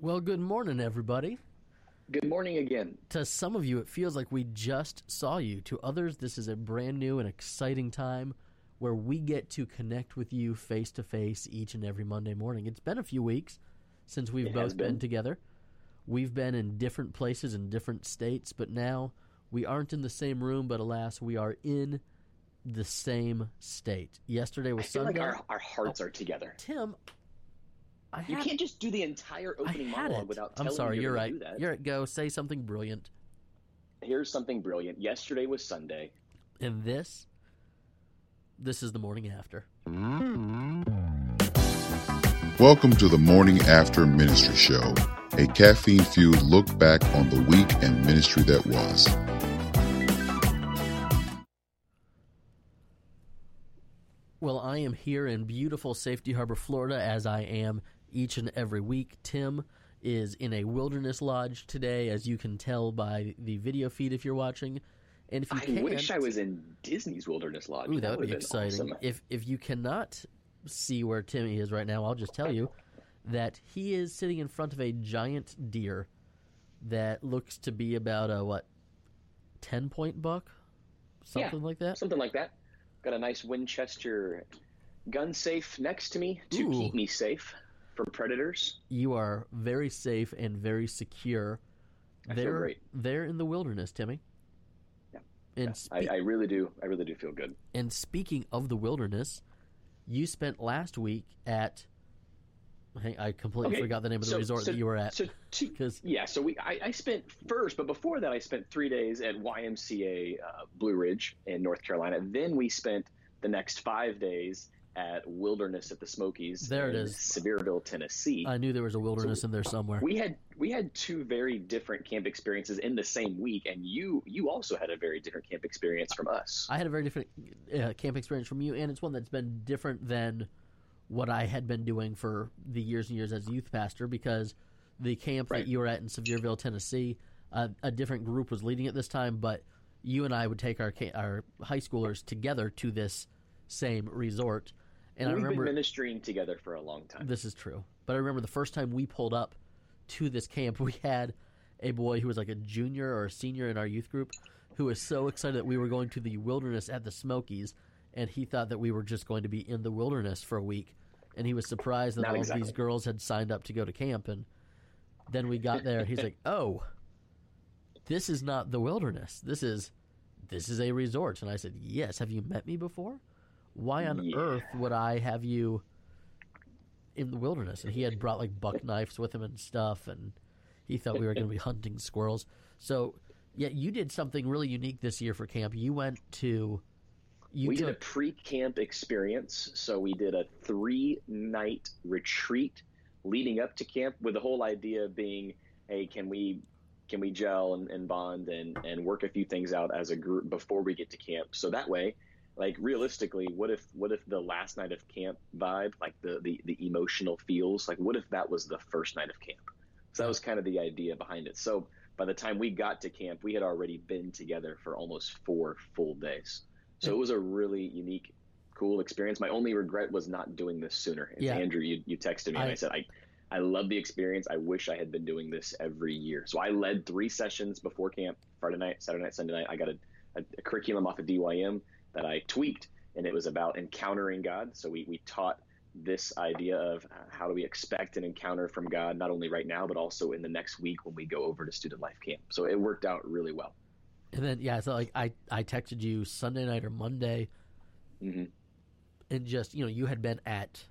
Well, good morning, everybody. Good morning again. To some of you, it feels like we just saw you. To others, this is a brand new and exciting time where we get to connect with you face to face each and every Monday morning. It's been a few weeks since we've It both been. been. together. We've been in different places in different states, but now we aren't in the same room, but alas, we are in the same state. Yesterday was I feel like Sunday. our, our hearts oh, are together. Tim, I You had- can't just do the entire opening monologue it. without I'm telling sorry, me you're you're right. gonna Do that. You're right. Go say something brilliant. Here's something brilliant. Yesterday was Sunday. And this, this is the morning after. Welcome to the Morning After Ministry Show, a caffeine fueled look back on the week and ministry that was. Well, I am here in beautiful Safety Harbor, Florida, as I am each and every week. Tim is in a wilderness lodge today, as you can tell by the video feed if you're watching. And if you I can't, wish I was in Disney's Wilderness Lodge. Ooh, that would be exciting. awesome. If if you cannot see where Timmy is right now, I'll just tell you that he is sitting in front of a giant deer that looks to be about a what ten point buck, something like that. Something like that. Got a nice Winchester gun safe next to me to Ooh. keep me safe from predators. You are very safe and very secure. I feel they're great. they're in the wilderness, Timmy. Yeah. And I, spe- I really do. I really do feel good. and speaking of the wilderness, you spent last week at. I completely Okay, forgot the name of the so- resort so- that you were at. So two, Yeah, so we I, I spent first, but before that, I spent three days at YMCA uh, Blue Ridge in North Carolina. Then we spent the next five days at Wilderness at the Smokies. There it in is. Sevierville, Tennessee. I knew there was a wilderness in there somewhere. we had we had two very different camp experiences in the same week, and you you also had a very different camp experience from us. I had a very different uh, camp experience from you, and it's one that's been different than what I had been doing for the years and years as a youth pastor because the camp Right. that you were at in Sevierville, Tennessee, uh, a different group was leading it this time, but you and I would take our ca- our high schoolers together to this same resort. And I We've remember been ministering together for a long time. this is true, but I remember the first time we pulled up to this camp, we had a boy who was like a junior or a senior in our youth group who was so excited that we were going to the wilderness at the Smokies, and he thought that we were just going to be in the wilderness for a week, and he was surprised that Not all of exactly. these girls had signed up to go to camp, and then we got there, he's like, "Oh, this is not the wilderness. This is this is a resort." And I said, "Yes. Have you met me before? Why on Yeah. earth would I have you?" in the wilderness, and he had brought like buck knives with him and stuff, and he thought we were going to be hunting squirrels. So, yeah, you did something really unique this year for camp. You went to you we did a pre-camp experience so we did a three-night retreat leading up to camp with the whole idea being hey can we can we gel and, and bond and, and work a few things out as a group before we get to camp so that way like realistically what if what if the last night of camp vibe like the the, the emotional feels like what if that was the first night of camp so that was kind of the idea behind it so by the time we got to camp we had already been together for almost four full days so it hmm. was a really unique, cool experience. My only regret was not doing this sooner. And Yeah. Andrew, you, you texted me and I- I said, I, I love the experience. I wish I had been doing this every year. So I led three sessions before camp, Friday night, Saturday night, Sunday night. I got a, a, a curriculum off of DYM that I tweaked, and it was about encountering God. So we, we taught this idea of uh, how do we expect an encounter from God, not only right now, but also in the next week when we go over to student life camp. So it worked out really well. and then yeah, so like I I texted you Sunday night or Monday, hmm and just you know you had been at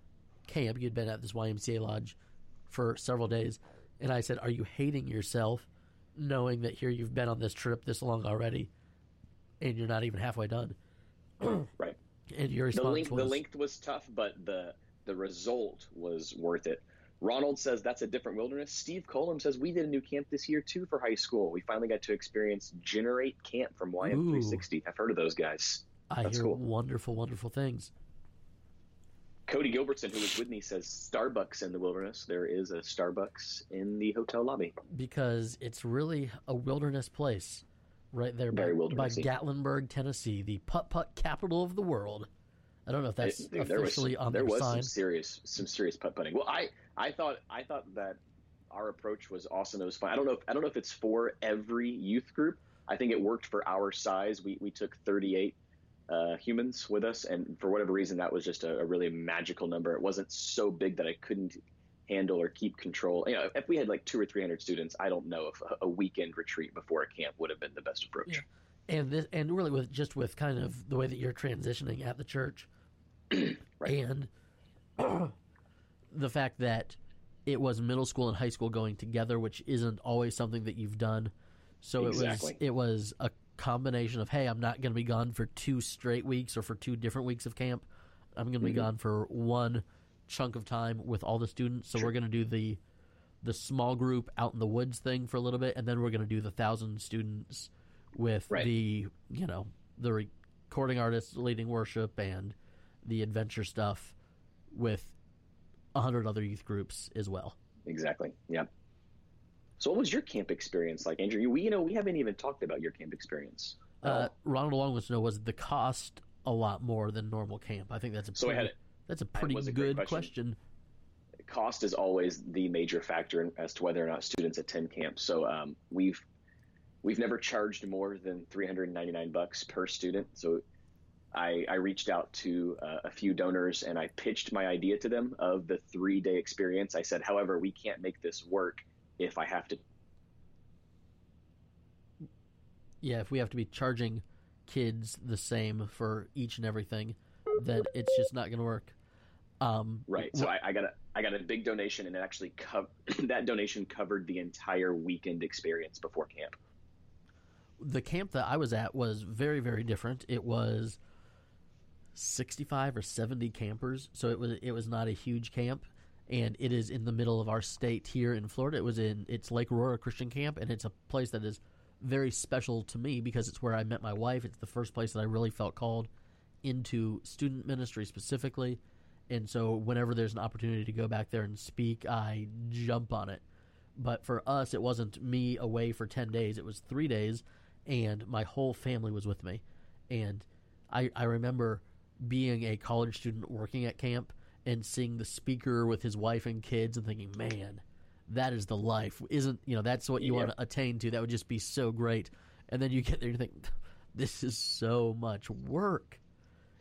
camp, you had been at this YMCA lodge for several days, and I said, "Are you hating yourself, knowing that here you've been on this trip this long already, and you're not even halfway done?" Right. And your the response length, was, the length was tough, but the the result was worth it. Ronald says that's a different wilderness. Steve Colum says we did a new camp this year too for high school. We finally got to experience Generate Camp from YM360. I've heard of those guys. I That's hear cool. wonderful, wonderful things. Cody Gilbertson, who was with me, says Starbucks in the wilderness. There is a Starbucks in the hotel lobby. because it's really a wilderness place right there by, by. Gatlinburg, Tennessee, the putt putt capital of the world. I don't know if that's Dude, there was officially some, on there was sign. some serious some serious putt putting. Well, I I thought I thought that our approach was awesome. It was fun. I don't know. If, I don't know if it's for every youth group. I think it worked for our size. We we took 38 uh, humans with us, and for whatever reason, that was just a, a, really magical number. It wasn't so big that I couldn't handle or keep control. You know, if we had like two or three hundred students, I don't know if a, weekend retreat before a camp would have been the best approach. Yeah. And this, and really with just with kind of the way that you're transitioning at the church, right. and the fact that it was middle school and high school going together, which isn't always something that you've done. So exactly. it was it was a combination of hey, I'm not going to be gone for two straight weeks or for two different weeks of camp. I'm going to be mm-hmm. gone for one chunk of time with all the students. So sure. we're going to do the the small group out in the woods thing for a little bit, and then we're going to do the thousand students with right. the you know the recording artists leading worship and the adventure stuff with a hundred other youth groups as well. Exactly. Yeah. So, what was your camp experience like, Andrew? We, you know, we haven't even talked about your camp experience. Uh, Ronald Long wants to know was the cost a lot more than normal camp? I think that's a so I had that's a pretty a good question. question. Cost is always the major factor as to whether or not students attend camp. So um, we've we've never charged more than 399 bucks per student. So I, I reached out to uh, a few donors and I pitched my idea to them of the three day experience. I said, however, we can't make this work if I have to. Yeah, if we have to be charging kids the same for each and everything, then it's just not going to work. Um, right. So I, I, got a I got a big donation, and it actually co- that donation covered the entire weekend experience before camp. The camp that I was at was very very different. It was sixty five or seventy campers, so it was it was not a huge camp and it is in the middle of our state here in Florida. It was in it's Lake Aurora Christian Camp, and it's a place that is very special to me because it's where I met my wife. It's the first place that I really felt called into student ministry specifically, and so whenever there's an opportunity to go back there and speak, I jump on it. But for us, it wasn't me away for ten days; it was three days, and my whole family was with me, and I I remember being a college student working at camp and seeing the speaker with his wife and kids and thinking, man, that is the life. Isn't you know that's what you want to attain to? That would just be so great. And then you get there and you think, this is so much work.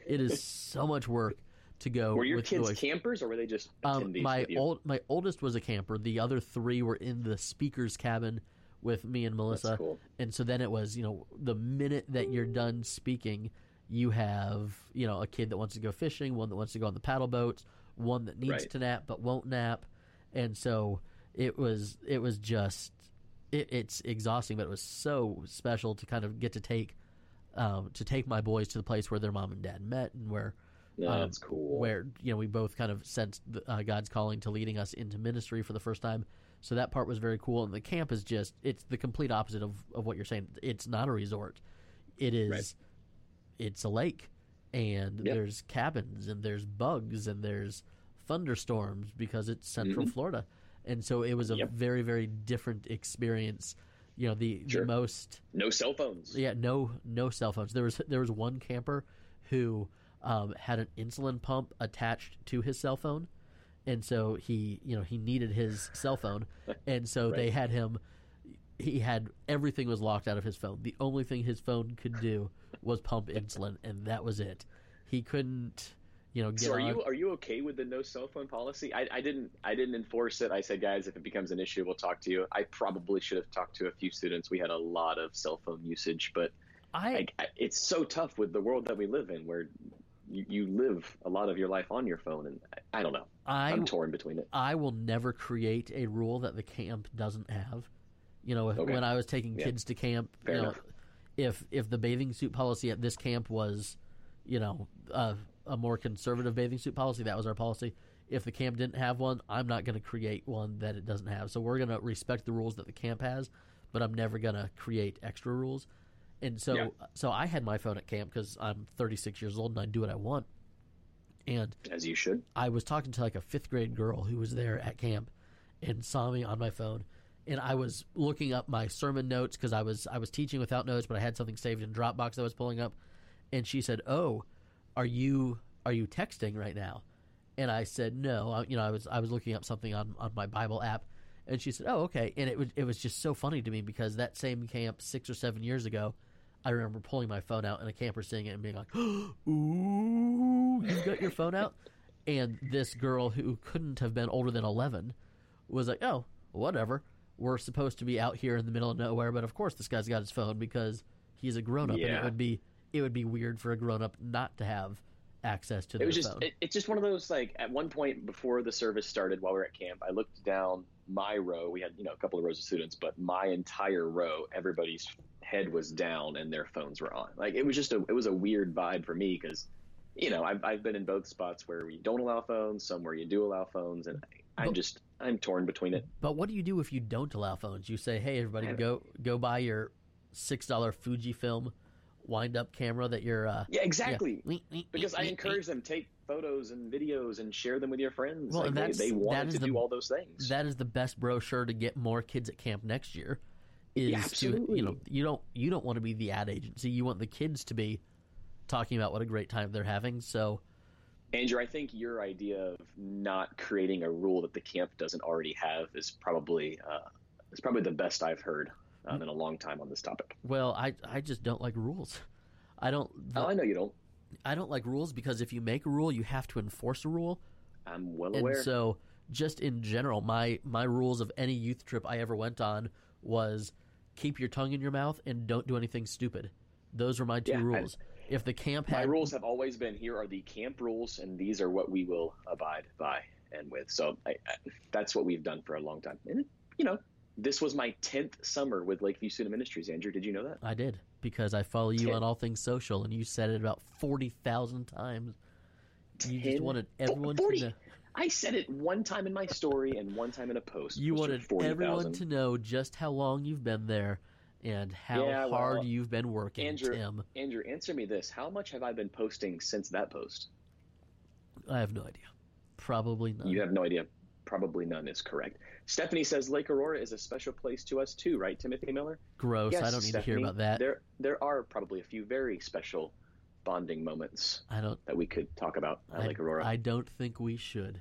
It is so much work to go. Were your kids campers or were they just um, my old my oldest was a camper. The other three were in the speaker's cabin with me and Melissa. Cool. And so then it was, you know, the minute that you're done speaking, you have, you know, a kid that wants to go fishing, one that wants to go on the paddle boats, one that needs right. to nap but won't nap, and so it was it was just it, it's exhausting, but it was so special to kind of get to take um, to take my boys to the place where their mom and dad met and where yeah, um, that's cool. Where you know we both kind of sensed uh, God's calling to leading us into ministry for the first time. So that part was very cool. And the camp is just it's the complete opposite of, of what you're saying. It's not a resort. It is right. it's a lake and yep. there's cabins and there's bugs and there's thunderstorms because it's Central mm-hmm. Florida, and so it was a yep. very very different experience. You know the, sure. the most no cell phones. Yeah, no no cell phones. There was there was one camper who um, had an insulin pump attached to his cell phone, and so he you know he needed his cell phone, and so right. they had him. He had everything was locked out of his phone. The only thing his phone could do was pump insulin, and that was it. He couldn't, you know. so are on. you are you okay with the no cell phone policy? I, I didn't I didn't enforce it. I said, guys, if it becomes an issue, we'll talk to you. I probably should have talked to a few students. We had a lot of cell phone usage, but I, I, I it's so tough with the world that we live in, where you, you live a lot of your life on your phone, and I, I don't know. I, I'm torn between it. I will never create a rule that the camp doesn't have. You know, okay. when I was taking yeah. kids to camp, Fair you know, enough if if the bathing suit policy at this camp was, you know, uh, a more conservative bathing suit policy, that was our policy. If the camp didn't have one, I'm not going to create one that it doesn't have. So we're going to respect the rules that the camp has, but I'm never going to create extra rules. And so, yeah. so I had my phone at camp because I'm 36 years old and I do what I want. And as you should, I was talking to like a fifth grade girl who was there at camp and saw me on my phone and I was looking up my sermon notes because I was I was teaching without notes, but I had something saved in Dropbox that I was pulling up, and she said, "Oh, are you are you texting right now?" And I said, "No, I, you know, I was I was looking up something on on my Bible app." And she said, "Oh, okay." And it was it was just so funny to me because that same camp six or seven years ago, I remember pulling my phone out and a camper seeing it and being like, "Ooh, you've got your phone out." And this girl who couldn't have been older than eleven was like, "Oh, whatever. We're supposed to be out here in the middle of nowhere, but of course this guy's got his phone because he's a grown up, and it would be it would be weird for a grown up not to have access to the it was just phone." it, it's just one of those like at one point before the service started while we were at camp i looked down my row we had you know a couple of rows of students but my entire row everybody's head was down and their phones were on like it was just a it was a weird vibe for me because you know I've, I've been in both spots where we don't allow phones some where you do allow phones and i'm just i'm torn between it But what do you do if you don't allow phones? You say, "Hey, everybody, go go buy your six dollar Fujifilm wind up camera that you're." Uh, yeah exactly yeah. because i encourage them take photos and videos and share them with your friends Well, like, they, they wanted to the- do all those things That is the best brochure to get more kids at camp next year. Is Yeah, to you know you don't you don't want to be the ad agency. You want the kids to be talking about what a great time they're having. So Andrew, I think your idea of not creating a rule that the camp doesn't already have is probably uh, is probably the best I've heard um, in a long time on this topic. well, I I just don't like rules. I don't Oh, I know you don't. I don't like rules because if you make a rule, you have to enforce a rule. I'm well and aware. so just in general my my rules of any youth trip i ever went on was keep your tongue in your mouth and don't do anything stupid those were my two Yeah, I- rules if the camp My rules have always been here are the camp rules, and these are what we will abide by and with. So I, I, that's what we've done for a long time. And you know, this was my tenth summer with Lakeview Student Ministries. Andrew, did you know that? i did because i follow you Ten- on all things social and you said it about 40,000 times you just wanted everyone 40. to know I said it one time in my story and one time in a post. you wanted 40,000. everyone to know just how long you've been there and how Yeah, well, hard you've been working Andrew- tim Andrew, answer me this: How much have I been posting since that post? i have no idea probably not You have no idea. Probably none is correct. Stephanie says Lake Aurora is a special place to us too, right, Timothy Miller? gross Yes, i don't need to hear about that There, there are probably a few very special bonding moments i don't that we could talk about at I, Lake Aurora. I don't think we should.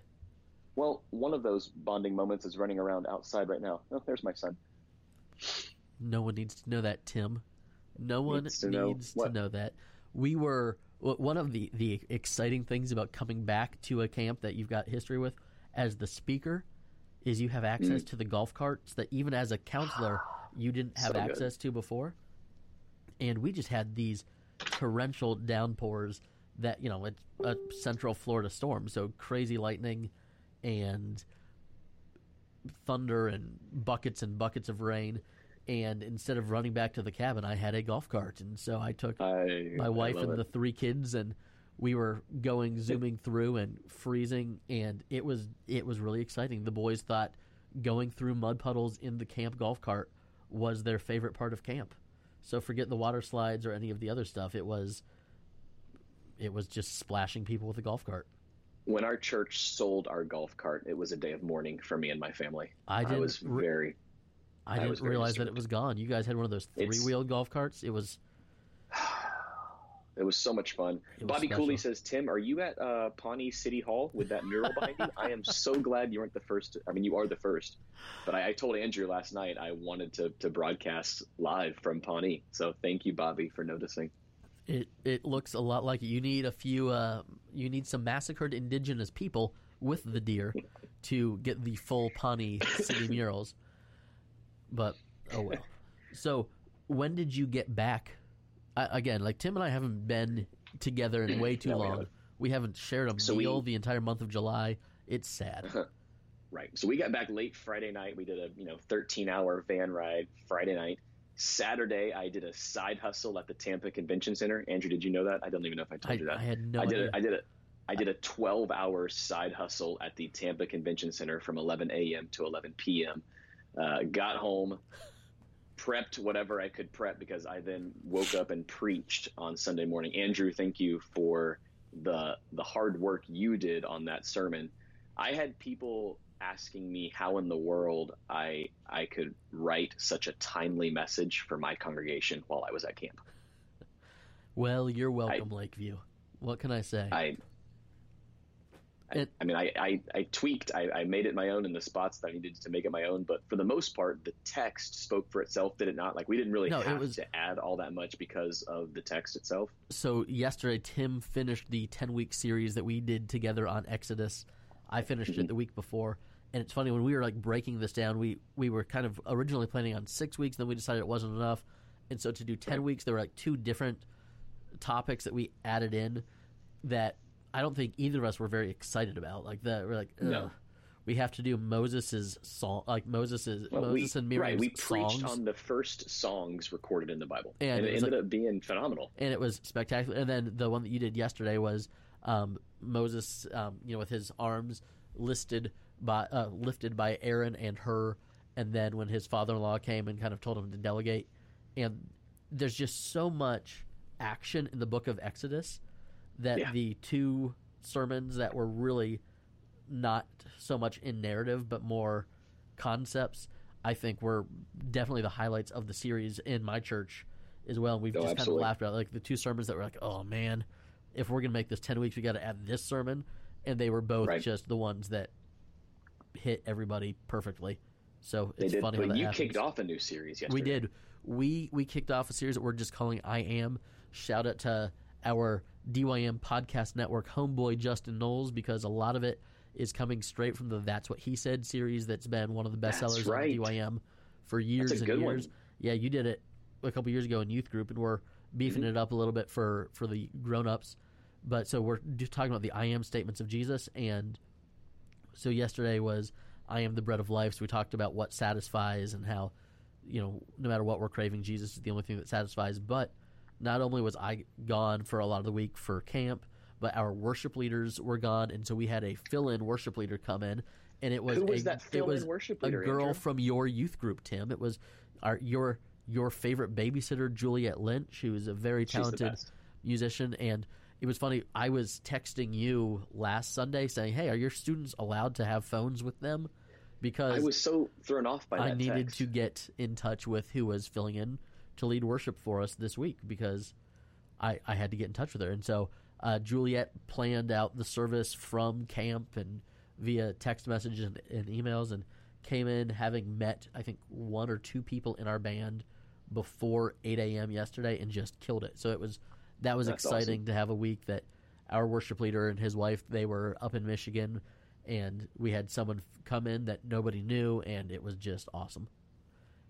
Well, one of those bonding moments is running around outside right now. Oh, there's my son. No one needs to know that, Tim. No one Needs needs to know to know that. We were one of the the exciting things about coming back to a camp that you've got history with as the speaker is you have access Mm. to the golf carts that even as a counselor you didn't have So good. access to before. And we just had these torrential downpours that, you know, it's a central Florida storm, so crazy lightning and thunder and buckets and buckets of rain. And instead of running back to the cabin, I had a golf cart, and so I took I, my wife and it. the three kids, and we were going zooming through and freezing, and it was it was really exciting. The boys thought going through mud puddles in the camp golf cart was their favorite part of camp. So forget the water slides or any of the other stuff. It was it was just splashing people with a golf cart. When our church sold our golf cart, it was a day of mourning for me and my family. I I, didn't was very. I I didn't very realize that it was gone. You guys had one of those three wheeled golf carts. It was It was so much fun. Bobby special. Cooley says, "Tim, are you at uh, Pawnee City Hall with that mural behind you? I am so glad you weren't the first. I mean, you are the first. But I, I told Andrew last night I wanted to to broadcast live from Pawnee. So thank you, Bobby, for noticing. It it looks a lot like it. You need a few. Uh, you need some massacred indigenous people with the deer to get the full Pawnee city murals. But oh well. So when did you get back? I, again, like Tim and I haven't been together in way too No, long. haven't. We haven't shared a So we- meal the entire month of July. It's sad. Right. So we got back late Friday night. We did a you know 13 hour van ride Friday night. Saturday, I did a side hustle at the Tampa Convention Center. Andrew, did you know that? I don't even know if I told I, you that. I had no I did idea. it. I did. I did a 12 hour side hustle at the Tampa Convention Center from 11 a.m. to 11 p.m. Uh, got home, prepped whatever I could prep because I then woke up and preached on Sunday morning. Andrew, thank you for the the hard work you did on that sermon. I had people asking me how in the world I I could write such a timely message for my congregation while I was at camp. Well, you're welcome, Lakeview. What can I say? I I, I mean, I, I, I tweaked, I, I, made it my own in the spots that I needed to make it my own. But for the most part, the text spoke for itself, did it not? Like, we didn't really no, have was... to add all that much because of the text itself. So, yesterday, Tim finished the 10 week series that we did together on Exodus. I finished mm-hmm. it the week before. And it's funny, when we were like breaking this down, we, we were kind of originally planning on six weeks, then we decided it wasn't enough. And so, to do 10 right. weeks, there were like two different topics that we added in that I don't think either of us were very excited about. Like that, we're like, no. We have to do Moses's song, like Moses's well, Moses we, and Miriam's right. We songs. preached on the first songs recorded in the Bible, and, and it, it ended like, up being phenomenal. And it was spectacular. And then the one that you did yesterday was um, Moses, um, you know, with his arms listed by uh, lifted by Aaron and Hur, and then when his father-in-law came and kind of told him to delegate, and there's just so much action in the book of Exodus that yeah. the two sermons that were really not so much in narrative but more concepts, I think were definitely the highlights of the series in my church as well. And we've oh, just absolutely. kind of laughed about it. like the two sermons that were like, oh man, if we're gonna make this ten weeks, we got to add this sermon, and they were both right. just the ones that hit everybody perfectly. So it's did, funny. But you happens. kicked off a new series yesterday. We did. We we kicked off a series that we're just calling I Am. Shout out to our DYM Podcast Network homeboy Justin Knowles because a lot of it is coming straight from the That's What He Said series that's been one of the best sellers right. on DYM for years and years. One. Yeah, you did it a couple years ago in youth group, and we're beefing mm-hmm. it up a little bit for for the grown ups. But so we're talking about the I am statements of Jesus, and so yesterday was I am the bread of life. So we talked about what satisfies and how you know no matter what we're craving, Jesus is the only thing that satisfies. But not only was I gone for a lot of the week for camp, but our worship leaders were gone, and so we had a fill-in worship leader come in, and it was, Who was a, that it was worship leader, a girl Andrew? from your youth group, Tim. It was our your your favorite babysitter, Juliet Lynch. She was a very talented musician, and it was funny. I was texting you last Sunday saying, "Hey, are your students allowed to have phones with them?" Because I was so thrown off by I needed text. to get in touch with who was filling in to lead worship for us this week because I, I had to get in touch with her. And so uh, Juliet planned out the service from camp and via text messages and, and, emails and came in having met, I think, one or two people in our band before 8 a.m. yesterday and just killed it. So it was that was That's exciting awesome. to have a week that our worship leader and his wife they were up in Michigan and we had someone come in that nobody knew and it was just awesome.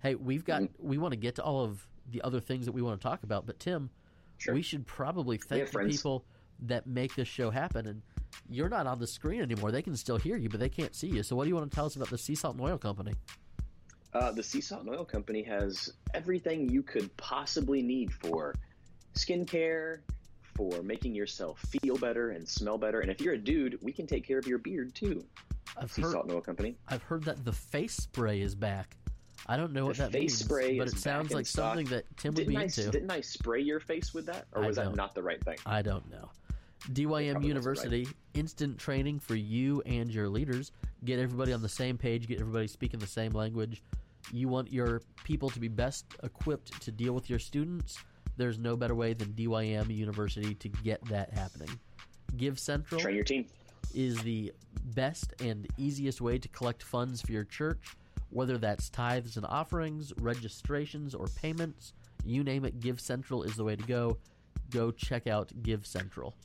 Hey, we've got mm-hmm. we want to get to all of the other things that we want to talk about. But Tim, sure. we should probably thank the people that make this show happen. And you're not on the screen anymore. They can still hear you, but they can't see you. So what do you want to tell us about the Sea Salt and Oil Company? Uh, the Sea Salt and Oil Company has everything you could possibly need for skincare, for making yourself feel better and smell better. And if you're a dude, we can take care of your beard too. I've sea heard, Salt and Oil Company. I've heard that the face spray is back. I don't know what that face means, spray but it sounds like stock. something that Tim didn't would be I, into. Didn't I spray your face with that, or was that not the right thing? I don't know. DYM University, right. instant training for you and your leaders. Get everybody on the same page, get everybody speaking the same language. You want your people to be best equipped to deal with your students. There's no better way than DYM University to get that happening. Give Central Train your team. is the best and easiest way to collect funds for your church whether that's tithes and offerings, registrations, or payments, you name it, Give Central is the way to go. Go check out Give Central.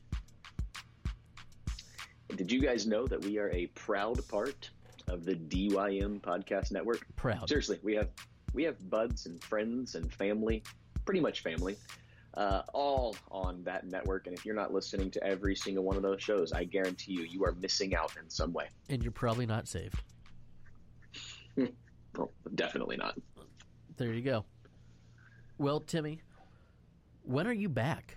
Did you guys know that we are a proud part of the DYM Podcast Network? Proud. Seriously, we have we have buds and friends and family, pretty much family, uh, all on that network. And if you're not listening to every single one of those shows, I guarantee you, you are missing out in some way. And you're probably not saved. well, definitely not. There you go. Well, Timmy, when are you back?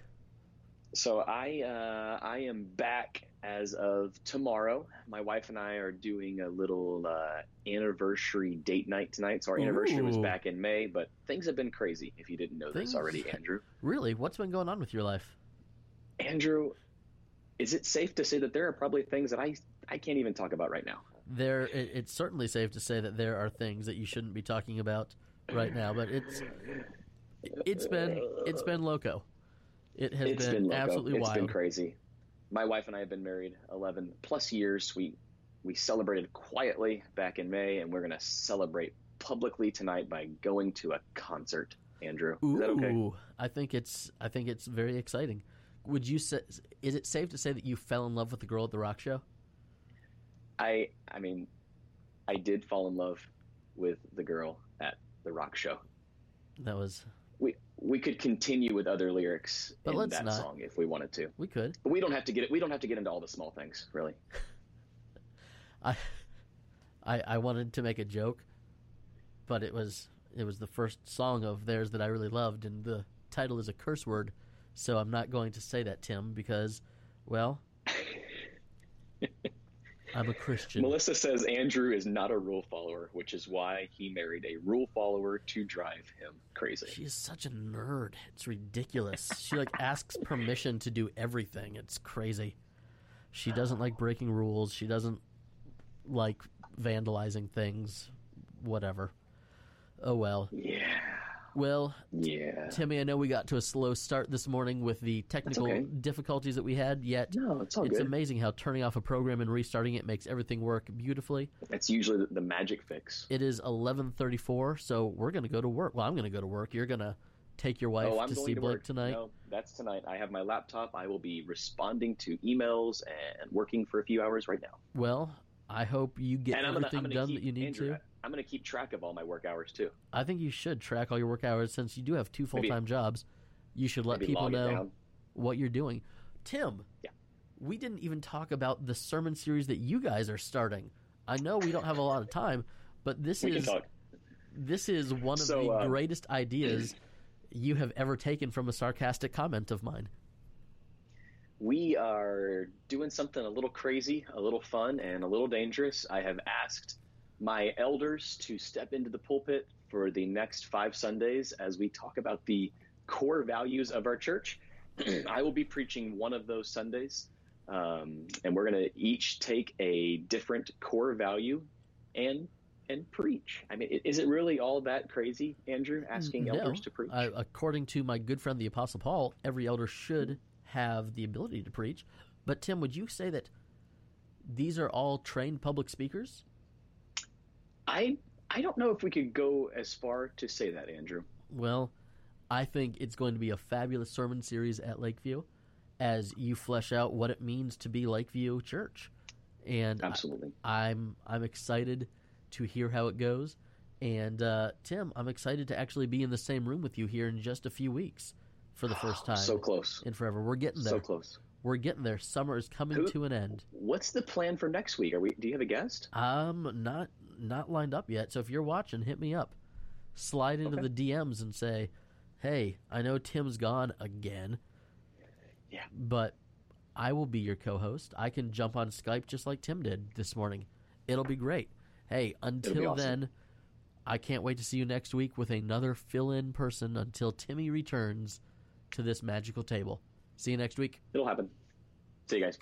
So I uh, I am back as of tomorrow. My wife and I are doing a little uh, anniversary date night tonight. So our anniversary was back in May, but things have been crazy. If you didn't know things, this already, Andrew. Really, what's been going on with your life, Andrew? Is it safe to say that there are probably things that I I can't even talk about right now? there it, it's certainly safe to say that there are things that you shouldn't be talking about right now but it's it's been it's been loco it has it's been, been absolutely it's wild It's been crazy my wife and I have been married 11 plus years. We we celebrated quietly back in May, and we're going to celebrate publicly tonight by going to a concert. Andrew, Ooh, is that okay? I think it's I think it's very exciting. Would you say is it safe to say that you fell in love with the girl at the rock show? I I mean, I did fall in love with the girl at the rock show. That was We could continue with other lyrics But in that not. song if we wanted to. we could. But we don't have to get it. We don't have to get into all the small things, really. I I I wanted to make a joke, but it was it was the first song of theirs that I really loved and the title is a curse word, so I'm not going to say that Tim because well I'm a Christian. Melissa says Andrew is not a rule follower, which is why he married a rule follower to drive him crazy. She is such a nerd. It's ridiculous. She like asks permission to do everything. It's crazy. She doesn't like breaking rules. She doesn't like vandalizing things. Whatever. Oh well. Yeah, Well, yeah. Timmy, I know we got to a slow start this morning with the technical okay. difficulties that we had. Yet No, it's all it's good. amazing how turning off a program and restarting it makes everything work beautifully. That's usually the, magic fix. It is 11:34, so we're going to go to work. Well, I'm going to go to work. You're going to take your wife oh, I'm to going see to Blake work tonight. No, that's tonight. I have my laptop. I will be responding to emails and working for a few hours right now. Well, I hope you get and I'm gonna, everything gonna done that you need Andrew, to. I'm going to keep track of all my work hours too. I think you should track all your work hours since you do have two full time jobs. You should let people know what you're doing. Tim, Yeah. we didn't even talk about the sermon series that you guys are starting. I know we don't have a lot of time, but this We is this is one of So, the uh, greatest ideas you have ever taken from a sarcastic comment of mine. We are doing something a little crazy, a little fun, and a little dangerous. I have asked my elders to step into the pulpit for the next five Sundays as we talk about the core values of our church. I will be preaching one of those Sundays, um, and we're going to each take a different core value and and preach. I mean, is it really all that crazy, Andrew? Asking No. elders to preach? According to my good friend the Apostle Paul, every elder should have the ability to preach. But Tim, would you say that these are all trained public speakers? I I don't know if we could go as far to say that, Andrew. Well, I think it's going to be a fabulous sermon series at Lakeview as you flesh out what it means to be Lakeview Church. And I- Absolutely. I'm I'm excited to hear how it goes. And uh, Tim, I'm excited to actually be in the same room with you here in just a few weeks for the first time So close. in forever. We're getting there. So close. We're getting there. Summer is coming Who- to an end. What's the plan for next week? Are we? Do you have a guest? I'm not not lined up yet. So if you're watching, hit me up. Slide into Okay. the DMs and say, "Hey, I know Tim's gone again. Yeah. but I will be your co-host. I can jump on Skype just like Tim did this morning. It'll be great. Hey, until awesome. then, I can't wait to see you next week with another fill-in person until Timmy returns to this magical table. See you next week. It'll happen. See you guys.